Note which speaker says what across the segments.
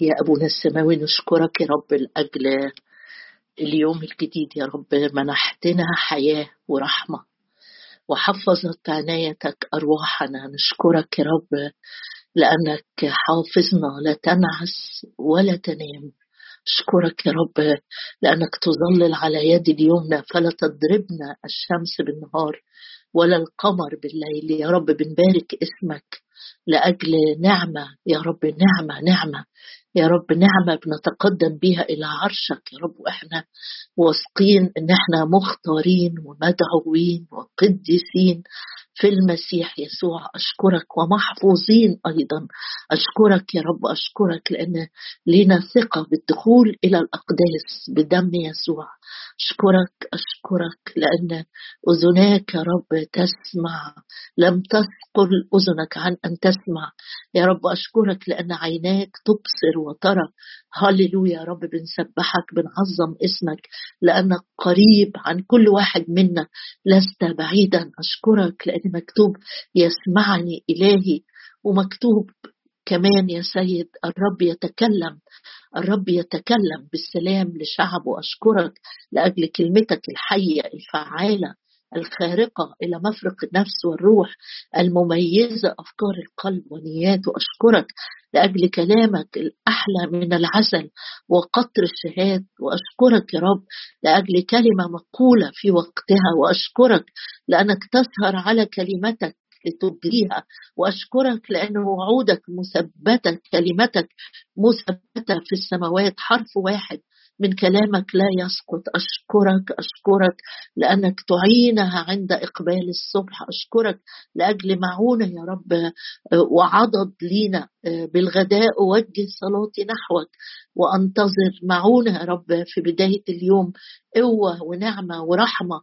Speaker 1: يا أبونا السماوي نشكرك يا رب لأجل اليوم الجديد يا رب. منحتنا حياة ورحمة وحفظت عنايتك أرواحنا. نشكرك يا رب لأنك حافظنا لا تنعس ولا تنام. أشكرك يا رب لأنك تظلل على يد اليمنى فلا تضربنا الشمس بالنهار ولا القمر بالليل. يا رب بنبارك اسمك لأجل نعمة يا رب نعمة نعمة. يا رب نعمة بنتقدم بها إلى عرشك يا رب. وإحنا واثقين إن إحنا مختارين ومدعوين وقديسين في المسيح يسوع. أشكرك ومحفوظين أيضا. أشكرك يا رب أشكرك لأن لنا ثقة بالدخول إلى الأقداس بدم يسوع. أشكرك أشكرك لأن أذناك يا رب تسمع. لم تثقل أذنك عن أن تسمع. يا رب أشكرك لأن عيناك تبصر وترى. هللويا يا رب بنسبحك بنعظم اسمك لأنك قريب عن كل واحد منا. لست بعيدا. أشكرك لأن مكتوب يسمعني إلهي ومكتوب كمان يا سيد الرب يتكلم الرب يتكلم بالسلام لشعبه. أشكرك لأجل كلمتك الحية الفعالة الخارقة إلى مفرق النفس والروح المميزة أفكار القلب ونياته. أشكرك لأجل كلامك الأحلى من العسل وقطر الشهاد. وأشكرك يا رب لأجل كلمة مقولة في وقتها. وأشكرك لأنك تسهر على كلمتك لتجريها وأشكرك لأن وعودك مثبتة كلمتك مثبتة في السماوات حرف واحد من كلامك لا يسقط. أشكرك أشكرك لأنك تعينها عند إقبال الصبح. أشكرك لأجل معونة يا رب وعضد لينا بالغداء. أوجه صلاتي نحوك وأنتظر معونة يا رب في بداية اليوم قوة ونعمة ورحمة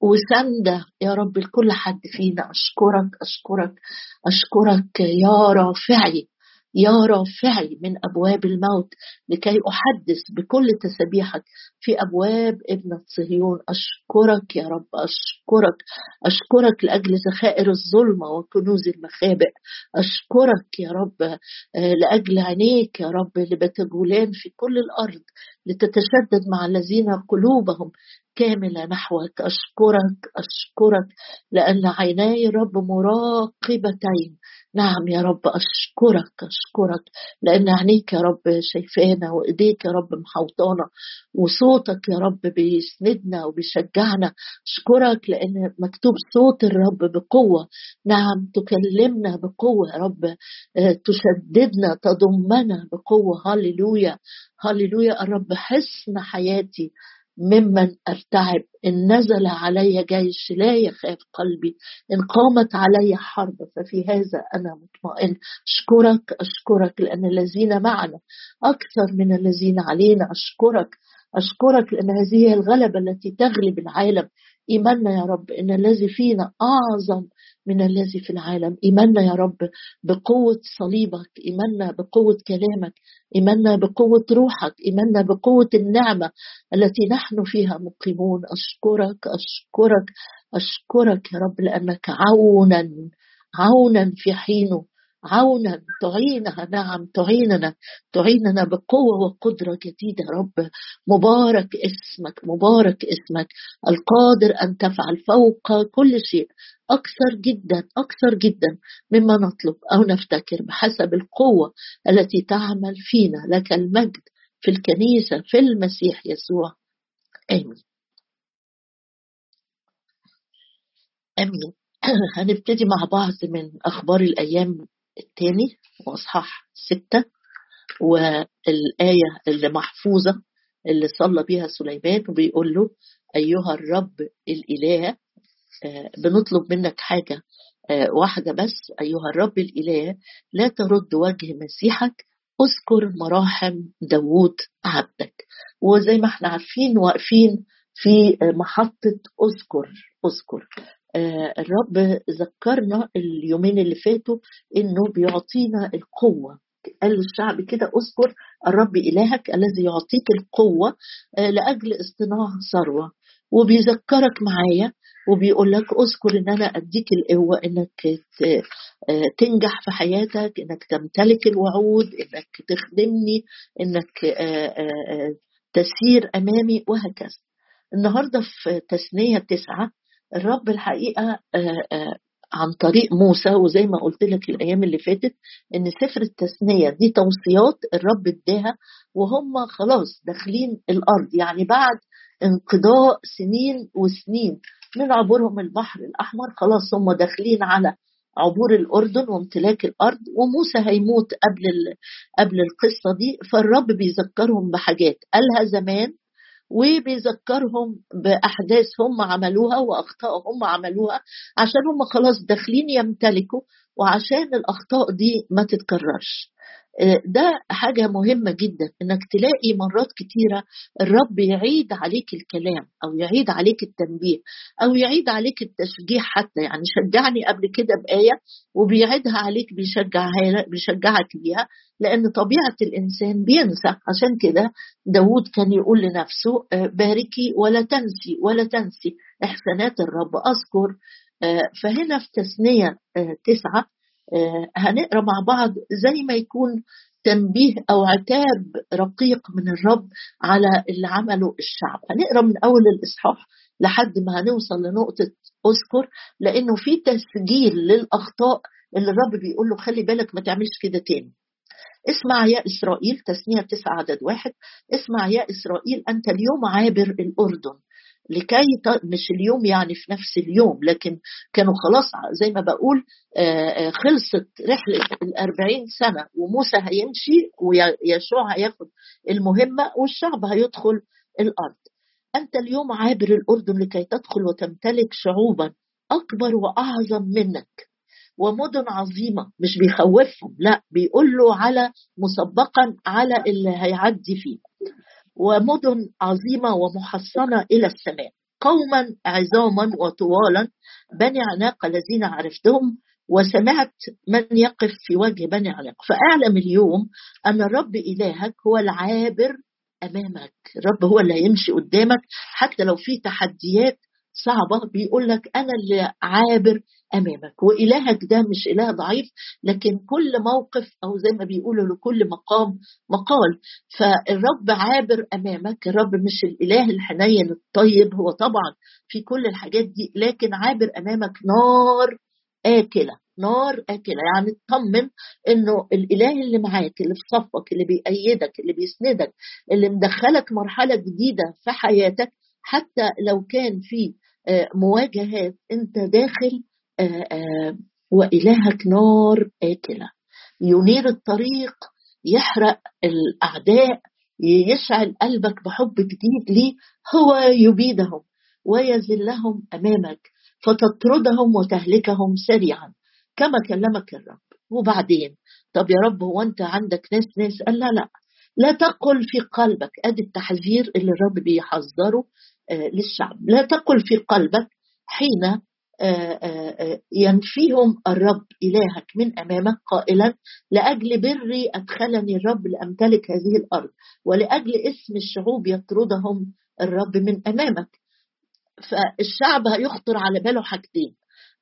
Speaker 1: وسندة. يا رب لكل حد فينا. أشكرك أشكرك أشكرك يا رافعي. يا رافعي من أبواب الموت لكي أحدث بكل تسبيحك في أبواب ابنه صهيون. أشكرك يا رب أشكرك. أشكرك لأجل ذخائر الظلمة وكنوز المخابئ. أشكرك يا رب آه، لأجل عينيك يا رب اللي بتجولان في كل الأرض لتتشدد مع الذين قلوبهم كاملة نحوك. أشكرك أشكرك لأن عيناي رب مراقبتين نعم يا رب أشكرك أشكرك لأن عينيك يا رب شايفانا وإيديك يا رب محوطانا وصوتك يا رب بيسندنا وبيشجعنا. أشكرك لأن مكتوب صوت الرب بقوة. نعم تكلمنا بقوة يا رب آه، تشددنا تضمنا بقوة. هللويا هللويا الرب حسن حياتي. ممن أرتعب. إن نزل علي جيش لا يخاف قلبي. إن قامت علي حرب ففي هذا أنا مطمئن. أشكرك أشكرك لأن الذين معنا أكثر من الذين علينا. أشكرك أشكرك لأن هذه الغلبة التي تغلب العالم. إيماننا يا رب إن الذي فينا أعظم من الذي في العالم. إيماننا يا رب بقوة صليبك إيماننا بقوة كلامك إيماننا بقوة روحك إيماننا بقوة النعمة التي نحن فيها مقيمون. أشكرك أشكرك أشكرك يا رب لأنك عونا عونا في حينه. عونا تعينها نعم تعيننا تعيننا بقوة وقدرة جديدة يا رب. مبارك اسمك مبارك اسمك. القادر أن تفعل فوق كل شيء. أكثر جدا أكثر جدا مما نطلب أو نفتكر بحسب القوة التي تعمل فينا. لك المجد في الكنيسة في المسيح يسوع. آمين. آمين. هنبتدي مع بعض من أخبار الأيام الثاني واصحاح ستة والآية اللي محفوظة اللي صلى بها سليمان وبيقول له أيها الرب الإله آه، بنطلب منك حاجة آه، واحدة بس. أيها الرب الإله لا ترد وجه مسيحك اذكر مراحم داوود عبدك. وزي ما إحنا عارفين واقفين في محطة اذكر اذكر. الرب ذكرنا اليومين اللي فاتوا إنه بيعطينا القوة. قال للشعب كده أذكر الرب إلهك الذي يعطيك القوة آه، لأجل اصطناع ثروة. وبيذكرك معايا وبيقول لك أذكر إن أنا أديك القوة إنك آه، تنجح في حياتك إنك تمتلك الوعود إنك تخدمني إنك آه، آه، تسير أمامي. وهكذا. النهارده في تثنية تسعة الرب الحقيقة عن طريق موسى وزي ما قلت لك الأيام اللي فاتت إن سفر التثنية دي توصيات الرب اداها وهم خلاص داخلين الأرض. يعني بعد انقضاء سنين وسنين من عبورهم البحر الأحمر خلاص هم داخلين على عبور الأردن وامتلاك الأرض وموسى هيموت قبل قبل القصة دي. فالرب بيذكرهم بحاجات. قالها زمان وبيذكرهم بأحداث هم عملوها وأخطاء هم عملوها عشان هم خلاص داخلين يمتلكوا وعشان الأخطاء دي ما تتكررش. ده حاجة مهمة جدا إنك تلاقي مرات كتيرة الرب يعيد عليك الكلام أو يعيد عليك التنبيه أو يعيد عليك التشجيع حتى يعني شجعني قبل كده بآية وبيعيدها عليك بيشجعها بيشجعك بيها لأن طبيعة الإنسان بينسى. عشان كده داود كان يقول لنفسه آه، باركي ولا تنسي ولا تنسي إحسانات الرب أذكر. آه، فهنا في تثنية تسعة آه، هنقرأ مع بعض زي ما يكون تنبيه أو عتاب رقيق من الرب على اللي عمله الشعب. هنقرأ من أول الإصحاح لحد ما هنوصل لنقطة أذكر لأنه في تسجيل للأخطاء اللي الرب بيقول له خلي بالك ما تعملش كده تاني. اسمع يا إسرائيل تسنية تسعة عدد واحد اسمع يا إسرائيل أنت اليوم عابر الأردن. لكي مش اليوم يعني في نفس اليوم لكن كانوا خلاص زي ما بقول خلصت رحلة الأربعين سنة وموسى هيمشي ويشوع هياخد المهمة والشعب هيدخل الأرض. أنت اليوم عابر الأردن لكي تدخل وتمتلك شعوبا أكبر وأعظم منك ومدن عظيمة مش بيخوفهم لا بيقول له على مسبقا على اللي هيعدي فيه ومدن عظيمة ومحصنة إلى السماء. قوما عظاما وطوالا. بني عناق الذين عرفتهم وسمعت من يقف في وجه بني عناق. فأعلم اليوم أن الرب إلهك هو العابر أمامك. الرب هو اللي هيمشي قدامك حتى لو في تحديات صعبة. بيقول لك أنا اللي عابر أمامك. وإلهك ده مش إله ضعيف لكن كل موقف أو زي ما بيقولوا لكل مقام مقال. فالرب عابر أمامك. الرب مش الإله الحنين الطيب هو طبعا في كل الحاجات دي لكن عابر أمامك نار آكلة نار آكلة. يعني اطمن إنه الإله اللي معاك اللي في صفك اللي بيأيدك اللي بيسندك اللي مدخلك مرحلة جديدة في حياتك حتى لو كان في مواجهات انت داخل آه، آه، وإلهك نار آكلة. ينير الطريق يحرق الأعداء يشعل قلبك بحب جديد ليه؟ هو يبيدهم ويذلهم أمامك فتطردهم وتهلكهم سريعا كما كلمك الرب. وبعدين طب يا رب هو أنت عندك ناس ناس؟ قال لا لا. لا تقل في قلبك. أدي التحذير اللي الرب بيحذره للشعب. لا تقل في قلبك حين آه، آه، آه، ينفيهم الرب إلهك من أمامك قائلا لأجل بري أدخلني الرب لأمتلك هذه الأرض ولأجل اسم الشعوب يطردهم الرب من أمامك. فالشعب هيخطر على باله حاجتين.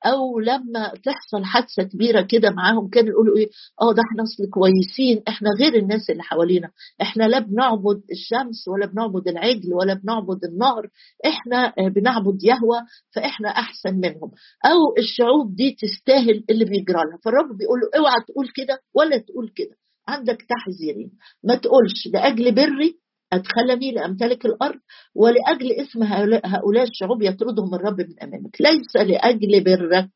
Speaker 1: أو لما تحصل حادثة كبيرة كده معاهم كانوا يقولوا إيه؟ آه ده إحنا أصل كويسين إحنا غير الناس اللي حوالينا إحنا لا بنعبد الشمس ولا بنعبد العجل ولا بنعبد النهر إحنا بنعبد يهوى فإحنا أحسن منهم. أو الشعوب دي تستاهل اللي بيجرى لها. فالرب بيقول له أوعى تقول كده ولا تقول كده عندك تحذيرين. ما تقولش لاجل بري أدخلني لأمتلك الأرض ولأجل اسم هؤلاء الشعوب يطردهم الرب من أمامك. ليس لأجل برك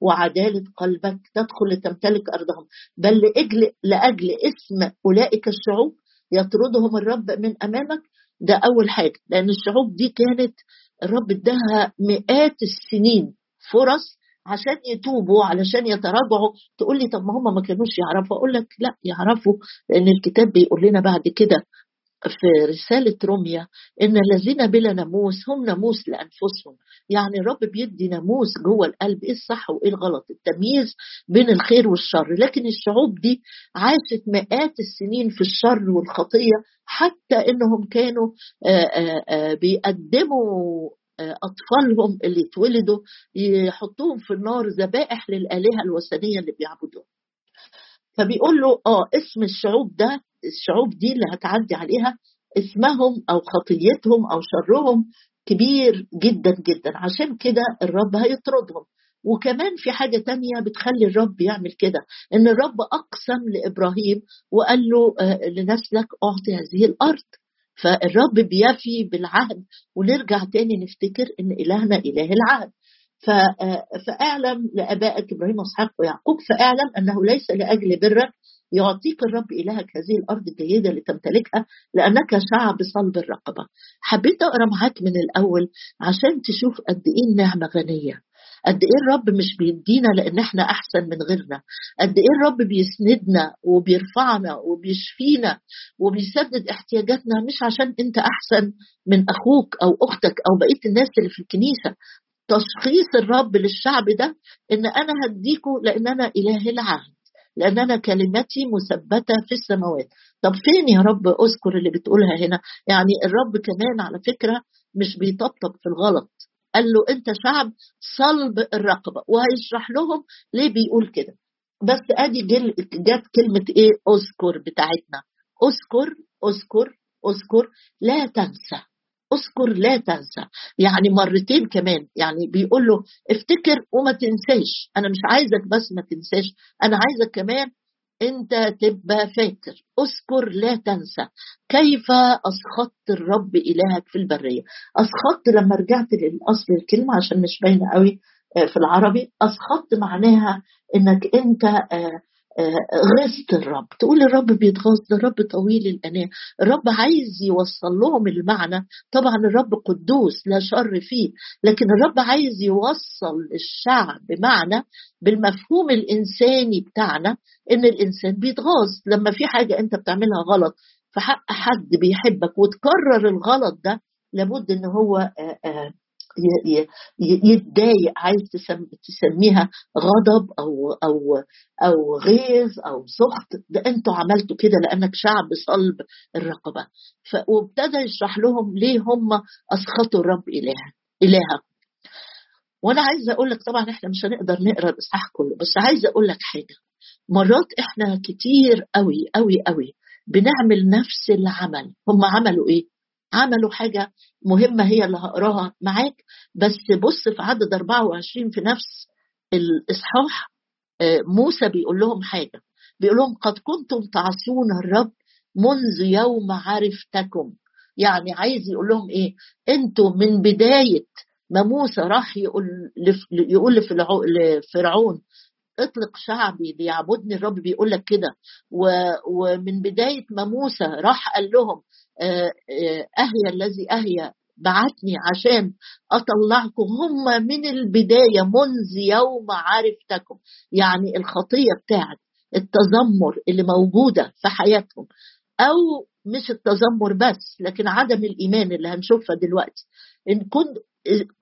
Speaker 1: وعدالة قلبك تدخل لتمتلك أرضهم بل لأجل, لأجل اسم أولئك الشعوب يطردهم الرب من أمامك. ده أول حاجة لأن الشعوب دي كانت الرب اداها مئات السنين فرص عشان يتوبوا علشان يتراجعوا تقول لي طب ما هم ما كانوش يعرفوا. أقول لك لا يعرفوا لأن الكتاب بيقول لنا بعد كده في رسالة روميا إن الذين بلا ناموس هم ناموس لأنفسهم. يعني الرب بيدي ناموس جوه القلب إيه الصح وإيه الغلط؟ التمييز بين الخير والشر. لكن الشعوب دي عاشت مئات السنين في الشر والخطية حتى إنهم كانوا آآ آآ بيقدموا أطفالهم اللي اتولدوا يحطوهم في النار ذبائح للآلهة الوثنية اللي بيعبدوها. فبيقول له آه اسم الشعوب ده الشعوب دي اللي هتعدي عليها اسمهم أو خطيتهم أو شرهم كبير جدا جدا. عشان كده الرب هيطردهم. وكمان في حاجة تانية بتخلي الرب يعمل كده إن الرب أقسم لإبراهيم وقال له آه، لنسلك أعطي هذه الأرض. فالرب بيفي بالعهد. ونرجع تاني نفتكر إن إلهنا إله العهد. آه، فاعلم لآبائك إبراهيم وإسحاق ويعقوب فاعلم أنه ليس لأجل برك يعطيك الرب إلهك هذه الأرض الجيدة لتمتلكها لأنك شعب صلب الرقبة. حبيت أقرأ معاك من الأول عشان تشوف قد إيه النعمة غنية. قد إيه الرب مش بيدينا لأن إحنا أحسن من غيرنا. قد إيه الرب بيسندنا وبيرفعنا وبيشفينا وبيسدد احتياجاتنا مش عشان أنت أحسن من أخوك أو أختك أو بقية الناس اللي في الكنيسة. تشخيص الرب للشعب ده إن أنا هديكوا لأن أنا اله العهد. لأن أنا كلمتي مثبتة في السماوات. طب فين يا رب أذكر اللي بتقولها هنا؟ يعني الرب كمان على فكرة مش بيطبطب في الغلط. قال له أنت شعب صلب الرقبة. وهيشرح لهم ليه بيقول كده. بس أدي جت كلمة إيه؟ أذكر بتاعتنا. أذكر أذكر أذكر. لا تنسى. اذكر لا تنسى. يعني مرتين كمان. يعني بيقول له افتكر وما تنساش. أنا مش عايزك بس ما تنساش. أنا عايزك كمان أنت تبقى فاكر. اذكر لا تنسى. كيف أسخطت الرب إلهك في البرية؟ أسخطت لما رجعت للأصل الكلمة عشان مش باينة قوي آه، في العربي. أسخطت معناها إنك أنت آه، غصت الرب. تقول الرب بيتغاظ ده الرب طويل الأناة الرب عايز يوصل لهم المعنى. طبعا الرب قدوس لا شر فيه لكن الرب عايز يوصل الشعب بمعنى بالمفهوم الإنساني بتاعنا إن الإنسان بيتغاظ. لما في حاجة أنت بتعملها غلط في حق حد بيحبك وتكرر الغلط ده لابد إن هو آآ آآ يتضايق عايز تسميها غضب أو أو أو غيظ أو سخط. ده أنتوا عملتوا كده لأنك شعب صلب الرقبة. وابتدى يشرح لهم ليه هم أسخطوا الرب اله الهك وأنا عايزه أقول لك طبعا إحنا مش هنقدر نقرأ الإصحاح كله بس عايزه أقول لك حاجة. مرات إحنا كتير قوي قوي قوي بنعمل نفس العمل. هم عملوا إيه؟ عملوا حاجة مهمة هي اللي هقراها معاك. بس بص في عدد 24 في نفس الإصحاح آه، موسى بيقول لهم حاجة. بيقول لهم قد كنتم تعصون الرب منذ يوم عرفتكم. يعني عايز يقول لهم إيه؟ أنتوا من بداية ما موسى راح يقول يقول لفرعون اطلق شعبي ليعبدني الرب بيقول لك كده. ومن بداية ما موسى راح قال لهم آه، آه، اهيا الذي اهيا بعتني عشان أطلعكم. هم من البداية منذ يوم عرفتكم. يعني الخطية بتاعت التذمر اللي موجودة في حياتهم. أو مش التذمر بس لكن عدم الإيمان اللي هنشوفها دلوقتي. إن كنت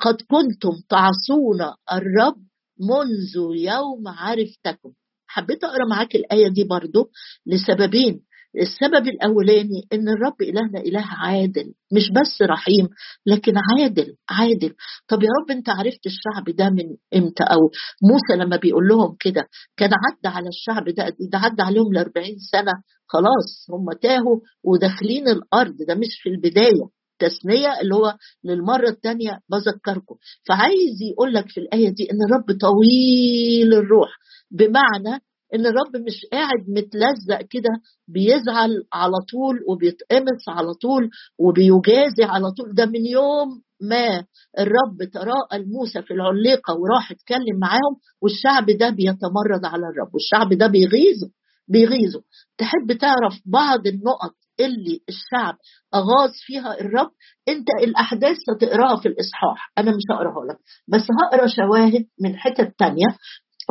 Speaker 1: قد كنتم تعصون الرب منذ يوم عرفتكم. حبيت أقرأ معاك الآية دي برضو لسببين. السبب الأولاني إن الرب إلهنا إله عادل مش بس رحيم لكن عادل عادل. طب يا رب أنت عرفت الشعب ده من إمتى؟ أو موسى لما بيقول لهم كده كان عدى على الشعب ده ده عدى عليهم ل 40 سنة. خلاص هم تاهوا وداخلين الأرض. ده مش في البداية. التثنية اللي هو للمرة الثانية بذكركم. فعايز يقول لك في الآية دي إن الرب طويل الروح. بمعنى إن الرب مش قاعد متلزق كده بيزعل على طول وبيتقمص على طول وبيجازي على طول. ده من يوم ما الرب تراءى لموسى في العليقة وراح اتكلم معاهم والشعب ده بيتمرد على الرب والشعب ده بيغيظه بيغيظه. تحب تعرف بعض النقط اللي الشعب أغاظ فيها الرب أنت الأحداث ستقراها في الإصحاح. أنا مش هقراها لك. بس هقرا شواهد من حتت تانية.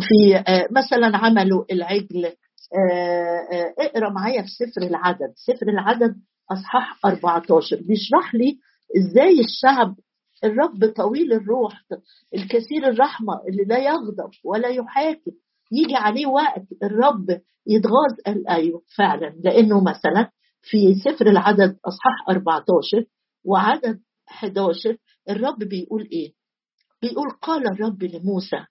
Speaker 1: في آه، مثلا عملوا العجل. آه، آه، اقرأ معايا في سفر العدد. سفر العدد أصحاح 14 بيشرح لي إزاي الشعب الرب طويل الروح الكثير الرحمة اللي لا يغضب ولا يحاكم. يجي عليه وقت الرب يتغاظ. قال أيوه فعلا. لأنه مثلا في سفر العدد أصحاح 14 وعدد 11 الرب بيقول إيه؟ بيقول قال الرب لموسى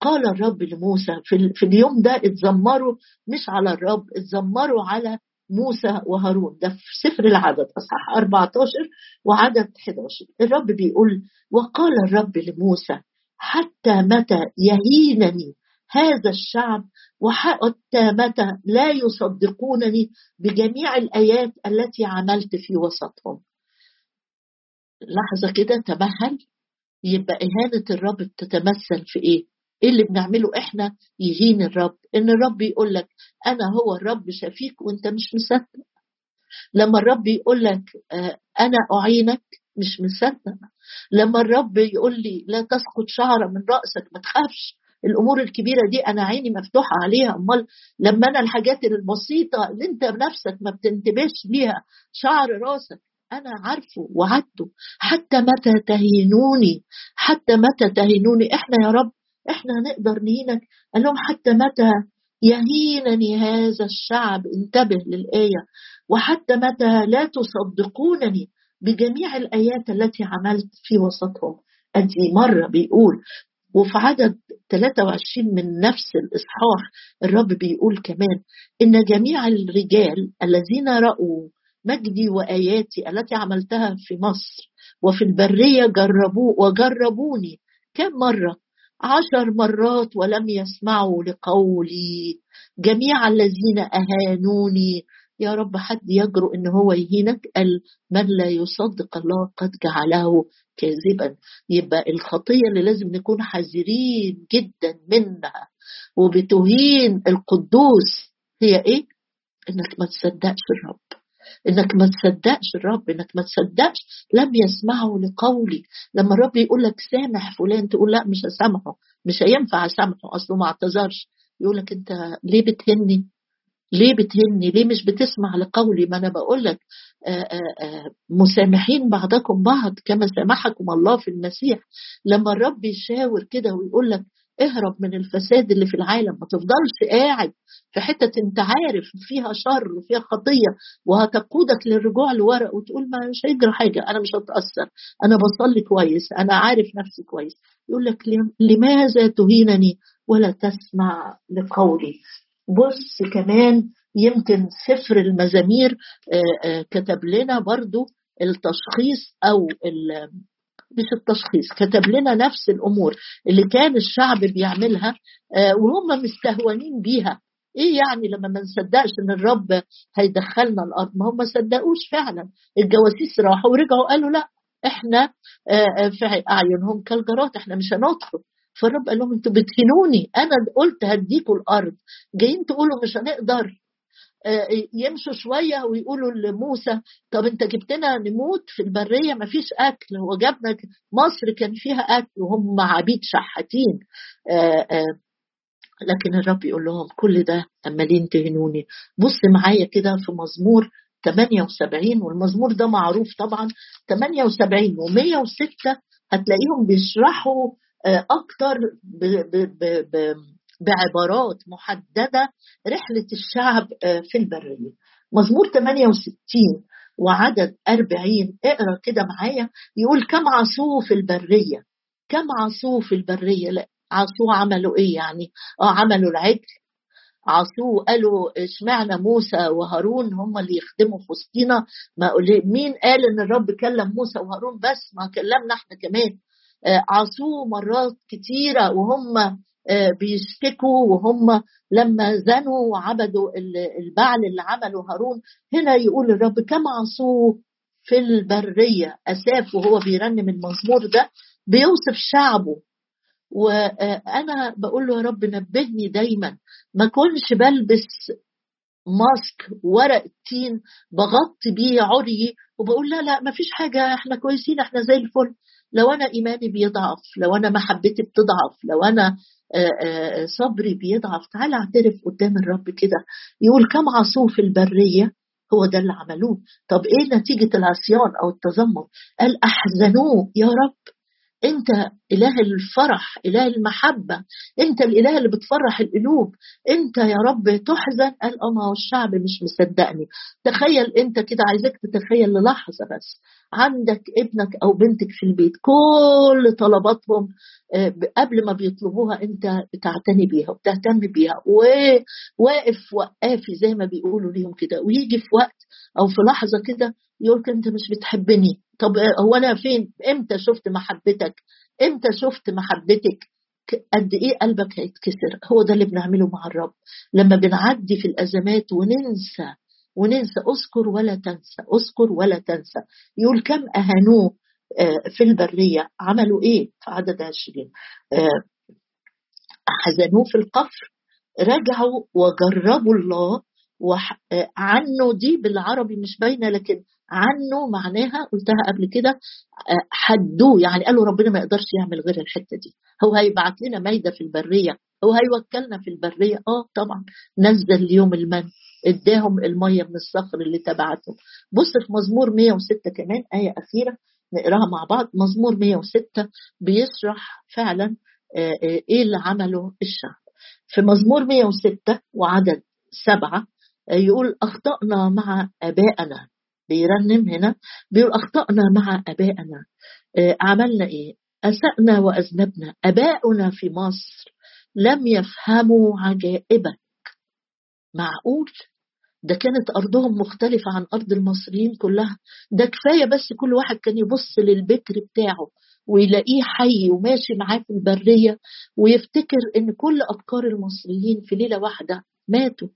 Speaker 1: قال الرب لموسى في, في اليوم ده اتذمروا مش على الرب اتذمروا على موسى وهارون. ده في سفر العدد أصحاح 14 وعدد 11 الرب بيقول وقال الرب لموسى حتى متى يهينني هذا الشعب وحتى متى لا يصدقونني بجميع الآيات التي عملت في وسطهم. لحظة كده تمهل. يبقى إهانة الرب بتتمثل في إيه؟ إيه اللي بنعمله إحنا؟ يهين الرب. إن الرب يقول لك أنا هو الرب شفيك وأنت مش مصدق. لما الرب يقول لك آه، أنا أعينك مش مصدق. لما الرب يقول لي لا تسقط شعره من رأسك ما تخافش. الأمور الكبيرة دي أنا عيني مفتوحة عليها. أمال لما أنا الحاجات البسيطة اللي أنت بنفسك ما بتنتبهش ليها شعر راسك أنا عارفه وعدته. حتى متى تهينوني؟ حتى متى تهينوني؟ إحنا يا رب إحنا هنقدر نهينك. قال لهم حتى متى يهينني هذا الشعب؟ انتبه للآية. وحتى متى لا تصدقونني؟ بجميع الآيات التي عملت في وسطهم. أدي مرة بيقول وفي عدد 23 من نفس الإصحاح الرب بيقول كمان إن جميع الرجال الذين رأوا مجدي وآياتي التي عملتها في مصر وفي البرية جربوا وجربوني كم مرة؟ عشر مرات ولم يسمعوا لقولي. جميع الذين أهانوني يا رب حد يجرؤ إن هو يهينك قال من لا يصدق الله قد جعله كاذبا. يبقى الخطية اللي لازم نكون حذرين جدا منها وبتهين القدوس هي إيه؟ إنك ما تصدقش الرب. إنك ما تصدقش الرب إنك ما تصدقش لم يسمعوا لقولي. لما الرب يقول لك سامح فلان تقول لا مش هسامحه مش هينفع أسامحه أصله ما اعتذرش. يقول لك أنت ليه بتهني؟ ليه بتهني ليه مش بتسمع لقولي؟ ما أنا بقول لك مسامحين بعضكم بعض كما سامحكم الله في المسيح. لما الرب يشاور كده ويقول لك اهرب من الفساد اللي في العالم ما تفضلش قاعد في حتة أنت عارف فيها شر وفيها خطية وهتقودك للرجوع لورا وتقول ما مش هيجرى حاجة أنا مش هتأثر أنا بصلي كويس أنا عارف نفسي كويس. يقول لك لماذا تهينني ولا تسمع لقولي؟ بص كمان يمكن سفر المزامير كتب لنا برضو التشخيص أو مش التشخيص كتب لنا نفس الأمور اللي كان الشعب بيعملها وهم مستهونين بيها. إيه يعني لما ما نصدقش إن الرب هيدخلنا الأرض؟ ما هم ما صدقوش فعلا. الجواسيس راحوا ورجعوا قالوا لا إحنا في أعينهم كالجرات إحنا مش هندخل فالرب قال لهم أنتوا بتهنوني. أنا قلت هديكوا الأرض. جايين تقولوا مش هنقدر يمشوا شوية ويقولوا لموسى طب أنت جبتنا نموت في البرية؟ ما فيش أكل. هو جابنا مصر كان فيها أكل وهم عبيد شحاتين. لكن الرب يقول لهم كل ده عمالين تهنوني. بص معايا كده في مزمور 78 والمزمور ده معروف طبعا 78 و106 هتلاقيهم بيشرحوا أكتر ب ب ب بعبارات محددة رحلة الشعب في البرية. مزمور 68 وعدد 40 اقرأ كده معايا. يقول كم عصوه في البرية؟ كم عصوه في البرية؟ لا عصوه عملوا إيه يعني؟ آه عملوا العجل. عصوه قالوا اشمعنى موسى وهارون هم اللي يخدموا في وسطينا؟ ما مين قال إن الرب كلم موسى وهارون؟ بس ما كلمنا إحنا كمان. عصوه مرات كتيرة وهم بيشتكوا وهم لما زنوا وعبدوا البعل اللي عمله هارون. هنا يقول الرب كم عصوه في البرية؟ أساف وهو بيرنم المزمور ده بيوصف شعبه. وأنا بقول له يا رب نبهني دايما ما كنش بلبس ماسك ورق تين بغطي بيه عري وبقول لا لا ما فيش حاجة إحنا كويسين إحنا زي الفل. لو أنا إيماني بيضعف لو أنا محبتي بتضعف لو أنا صبري بيضعف تعال اعترف قدام الرب كده. يقول كم عصوه في البرية؟ هو ده اللي عملوه. طب إيه نتيجة العصيان أو التذمر؟ قال أحزنوه يا رب. أنت إله الفرح إله المحبة أنت الإله اللي بتفرح القلوب. أنت يا رب تحزن. قال هو الشعب مش مصدقني. تخيل أنت كده عايزك تتخيل للحظة بس. عندك ابنك أو بنتك في البيت كل طلباتهم آه، قبل ما بيطلبوها أنت بتعتني بيها وبتهتم بيها. وواقف وقافي زي ما بيقولوا ليهم كده. ويجي في وقت أو في لحظة كده يقول أنت مش بتحبني. طب هو أنا فين؟ إمتى شفت محبتك؟ إمتى شفت محبتك؟ قد إيه قلبك هيتكسر؟ هو ده اللي بنعمله مع الرب. لما بنعدي في الأزمات وننسى وننسى أذكر ولا تنسى أذكر ولا تنسى. يقول كم أهانوه آه، في البرية. عملوا إيه؟ في عدد عشرين. آه، حزنوه في القفر رجعوا وجربوا الله وعنه دي بالعربي مش باينة لكن عنه معناها قلتها قبل كده آه، حدوه. يعني قالوا ربنا ما يقدرش يعمل غير الحتة دي. هو هيبعت لنا مايده في البرية. هو هيوكلنا في البرية. آه طبعا. نزل اليوم المن. اداهم المية من الصخر اللي تبعته. بص في مزمور 106 كمان آية أخيرة نقراها مع بعض. مزمور 106 بيشرح فعلا آه، آه، إيه اللي عمله الشعب. في مزمور 106 وعدد سبعة يقول أخطأنا مع أبائنا بيرنم هنا بيقول أخطأنا مع أبائنا آه، عملنا إيه؟ أسأنا وأذنبنا. أباؤنا في مصر لم يفهموا عجائبك. معقول؟ ده كانت أرضهم مختلفة عن أرض المصريين كلها. ده كفاية بس كل واحد كان يبص للبكر بتاعه ويلاقيه حي وماشي معاه في البرية ويفتكر إن كل أفكار المصريين في ليلة واحدة ماتوا.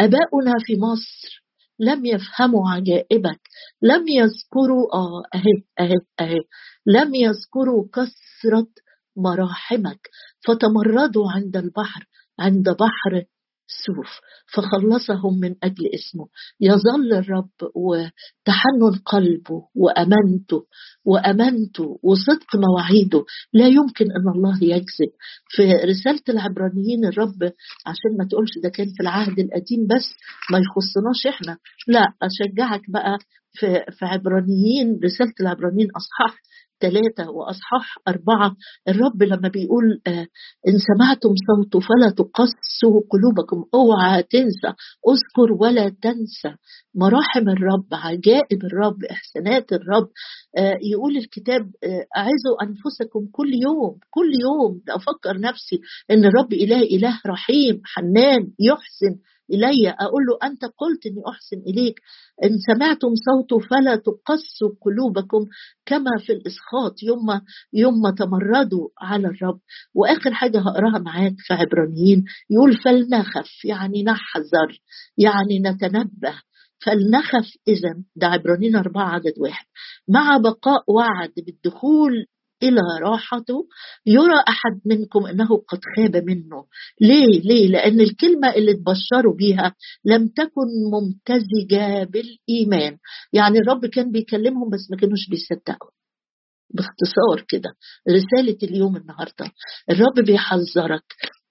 Speaker 1: أباؤنا في مصر لم يفهموا عجائبك لم يذكروا آه أهي أهي أهي لم يذكروا كثرة مراحمك فتمردوا عند البحر عند بحر سوف. فخلصهم من أجل اسمه. يظل الرب وتحنن قلبه وأمانته وأمانته وصدق مواعيده. لا يمكن أن الله يكذب في رسالة العبرانيين الرب عشان ما تقولش ده كان في العهد القديم بس ما يخصناش إحنا. لا أشجعك بقى في, في عبرانيين رسالة العبرانيين أصحاح. ثلاثة وأصحاح أربعة الرب لما بيقول آه، إن سمعتم صوته فلا تقسوا قلوبكم أوعى تنسى أذكر ولا تنسى. مراحم الرب عجائب الرب إحسانات الرب. آه، يقول الكتاب آه، أعزوا أنفسكم كل يوم كل يوم أفكر نفسي إن الرب إله إله رحيم حنان يحسن. إلي أقول له أنت قلت أني أحسن إليك إن سمعتم صوته فلا تقسوا قلوبكم كما في الإسخاط يوم يوم تمردوا على الرب. وآخر حاجة هقراها معاك في عبرانيين يقول فلنخف يعني نحذر يعني نتنبه. فلنخف إذا ده عبرانيين أربعة عدد واحد. مع بقاء وعد بالدخول إلى راحته. يرى أحد منكم أنه قد خاب منه. ليه؟ ليه؟ لأن الكلمة اللي تبشروا بيها لم تكن ممتزجة بالإيمان. يعني الرب كان بيكلمهم بس ما كانوش بيصدقوا. باختصار كده رسالة اليوم النهاردة. الرب بيحذرك.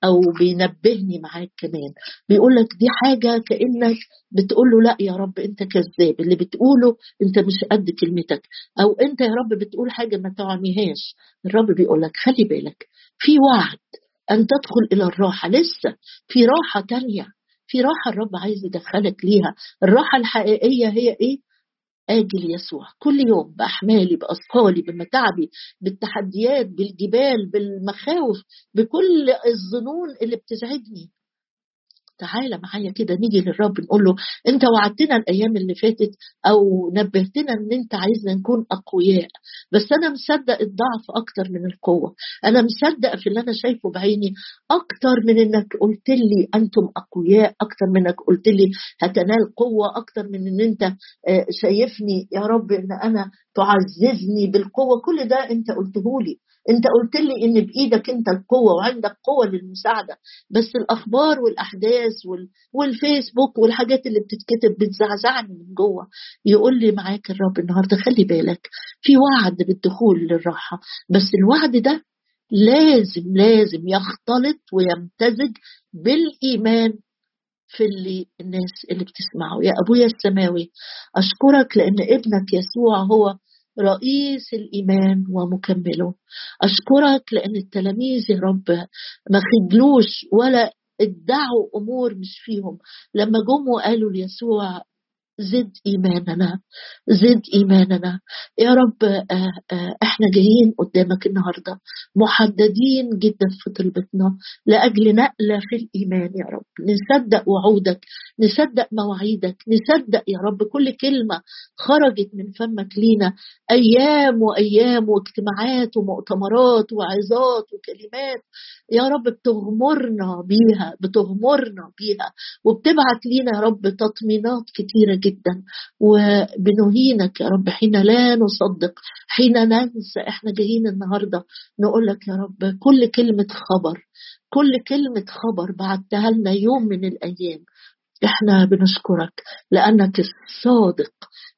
Speaker 1: أو بينبهني معاك كمان. بيقول لك دي حاجة كأنك بتقول له لا يا رب أنت كذاب. اللي بتقوله أنت مش قد كلمتك. أو أنت يا رب بتقول حاجة ما تعميهاش الرب بيقول لك خلي بالك. في وعد أن تدخل إلى الراحة. لسه في راحة تانية. في راحة الرب عايز يدخلك ليها. الراحة الحقيقية هي إيه؟ آجل يسوع. كل يوم بأحمالي بأثقالي بمتاعبي بالتحديات بالجبال بالمخاوف بكل الظنون اللي بتزعجني. تعالى معايا كده نيجي للرب نقول له انت وعدتنا الأيام اللي فاتت أو نبهتنا إن أنت عايزنا نكون أقوياء بس أنا مصدق الضعف أكتر من القوة. أنا مصدق في اللي أنا شايفه بعيني أكتر من إنك قلت لي أنتم أقوياء أكتر من إنك قلت لي هتنال قوة أكتر من إن أنت آه، شايفني يا رب إن أنا تعززني بالقوة. كل ده أنت قلته لي. انت قلت لي ان بإيدك انت القوة وعندك قوة للمساعدة بس الأخبار والأحداث والفيسبوك والحاجات اللي بتتكتب بتزعزعني من جوه. يقول لي معاك الرب النهارده خلي بالك في وعد بالدخول للراحة بس الوعد ده لازم لازم يختلط ويمتزج بالإيمان في اللي الناس اللي بتسمعه. يا أبويا السماوي أشكرك لأن ابنك يسوع هو رئيس الإيمان ومكمله. أشكرك لأن التلاميذ يا رب ما خجلوش ولا ادعوا أمور مش فيهم. لما جم وقالوا ليسوع زد إيماننا زد إيماننا. يا رب آه، آه، إحنا جايين قدامك النهارده محددين جدا في طلبتنا لأجل نقله في الإيمان يا رب. نصدق وعودك نصدق مواعيدك نصدق يا رب كل كلمة خرجت من فمك لينا. أيام وأيام واجتماعات ومؤتمرات وعظات وكلمات يا رب بتغمرنا بيها بتغمرنا بيها. وبتبعت لينا يا رب تطمينات كتيرة جدا. وبنهينك يا رب حين لا نصدق حين ننسى إحنا جايين النهارده نقول لك يا رب كل كلمة خبر كل كلمة خبر بعتها لنا يوم من الأيام. إحنا بنشكرك لأنك الصادق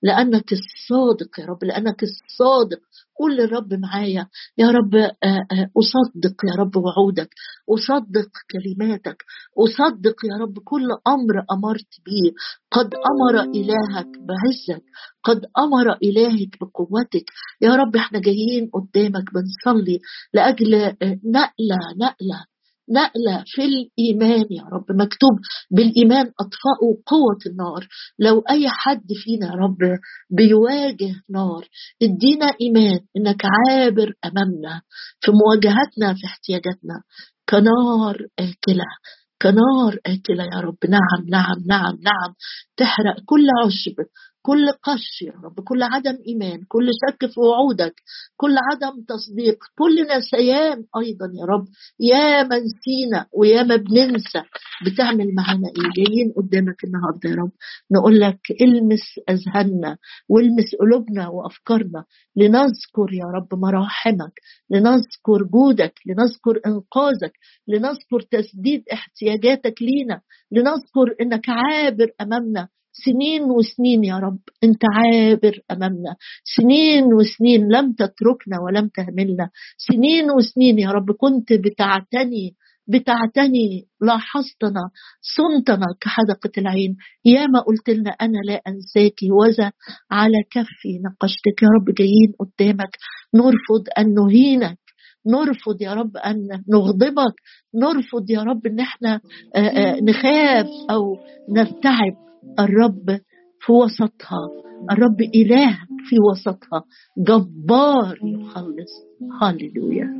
Speaker 1: لأنك الصادق يا رب لأنك الصادق. قول للرب معايا يا رب آه، آه، أصدق يا رب وعودك أصدق كلماتك أصدق يا رب كل أمر أمرت به قد أمر إلهك بعزك قد أمر إلهك بقوتك. يا رب إحنا جايين قدامك بنصلي لأجل آه، نقلة نقلة نقلة في الإيمان يا رب مكتوب بالإيمان أطفأوا قوة النار. لو أي حد فينا يا رب بيواجه نار ادينا إيمان إنك عابر أمامنا في مواجهتنا في احتياجاتنا. كنار آكلة كنار آكلة يا رب. نعم نعم نعم نعم. تحرق كل عشب. كل قش يا رب كل عدم إيمان كل شك في وعودك كل عدم تصديق كل نسيان أيضا يا رب. يا من سينا ويا ما بننسى بتعمل معانا إيه جايين قدامك النهاردة يا رب. نقول لك المس أذهاننا والمس قلوبنا وأفكارنا لنذكر يا رب مراحمك لنذكر جودك لنذكر إنقاذك لنذكر تسديد احتياجاتك لينا لنذكر إنك عابر أمامنا سنين وسنين يا رب. انت عابر أمامنا. سنين وسنين لم تتركنا ولم تهملنا. سنين وسنين يا رب كنت بتعتني بتعتني لاحظتنا صنتنا كحدقة العين. يا ما قلت لنا أنا لا أنساك وذا على كفي نقشتك. يا رب جايين قدامك. نرفض أن نهينك. نرفض يا رب أن نغضبك. نرفض يا رب إن إحنا نخاف أو نرتعب. الرب في وسطها. الرب إله في وسطها. جبار يخلص. هللويا.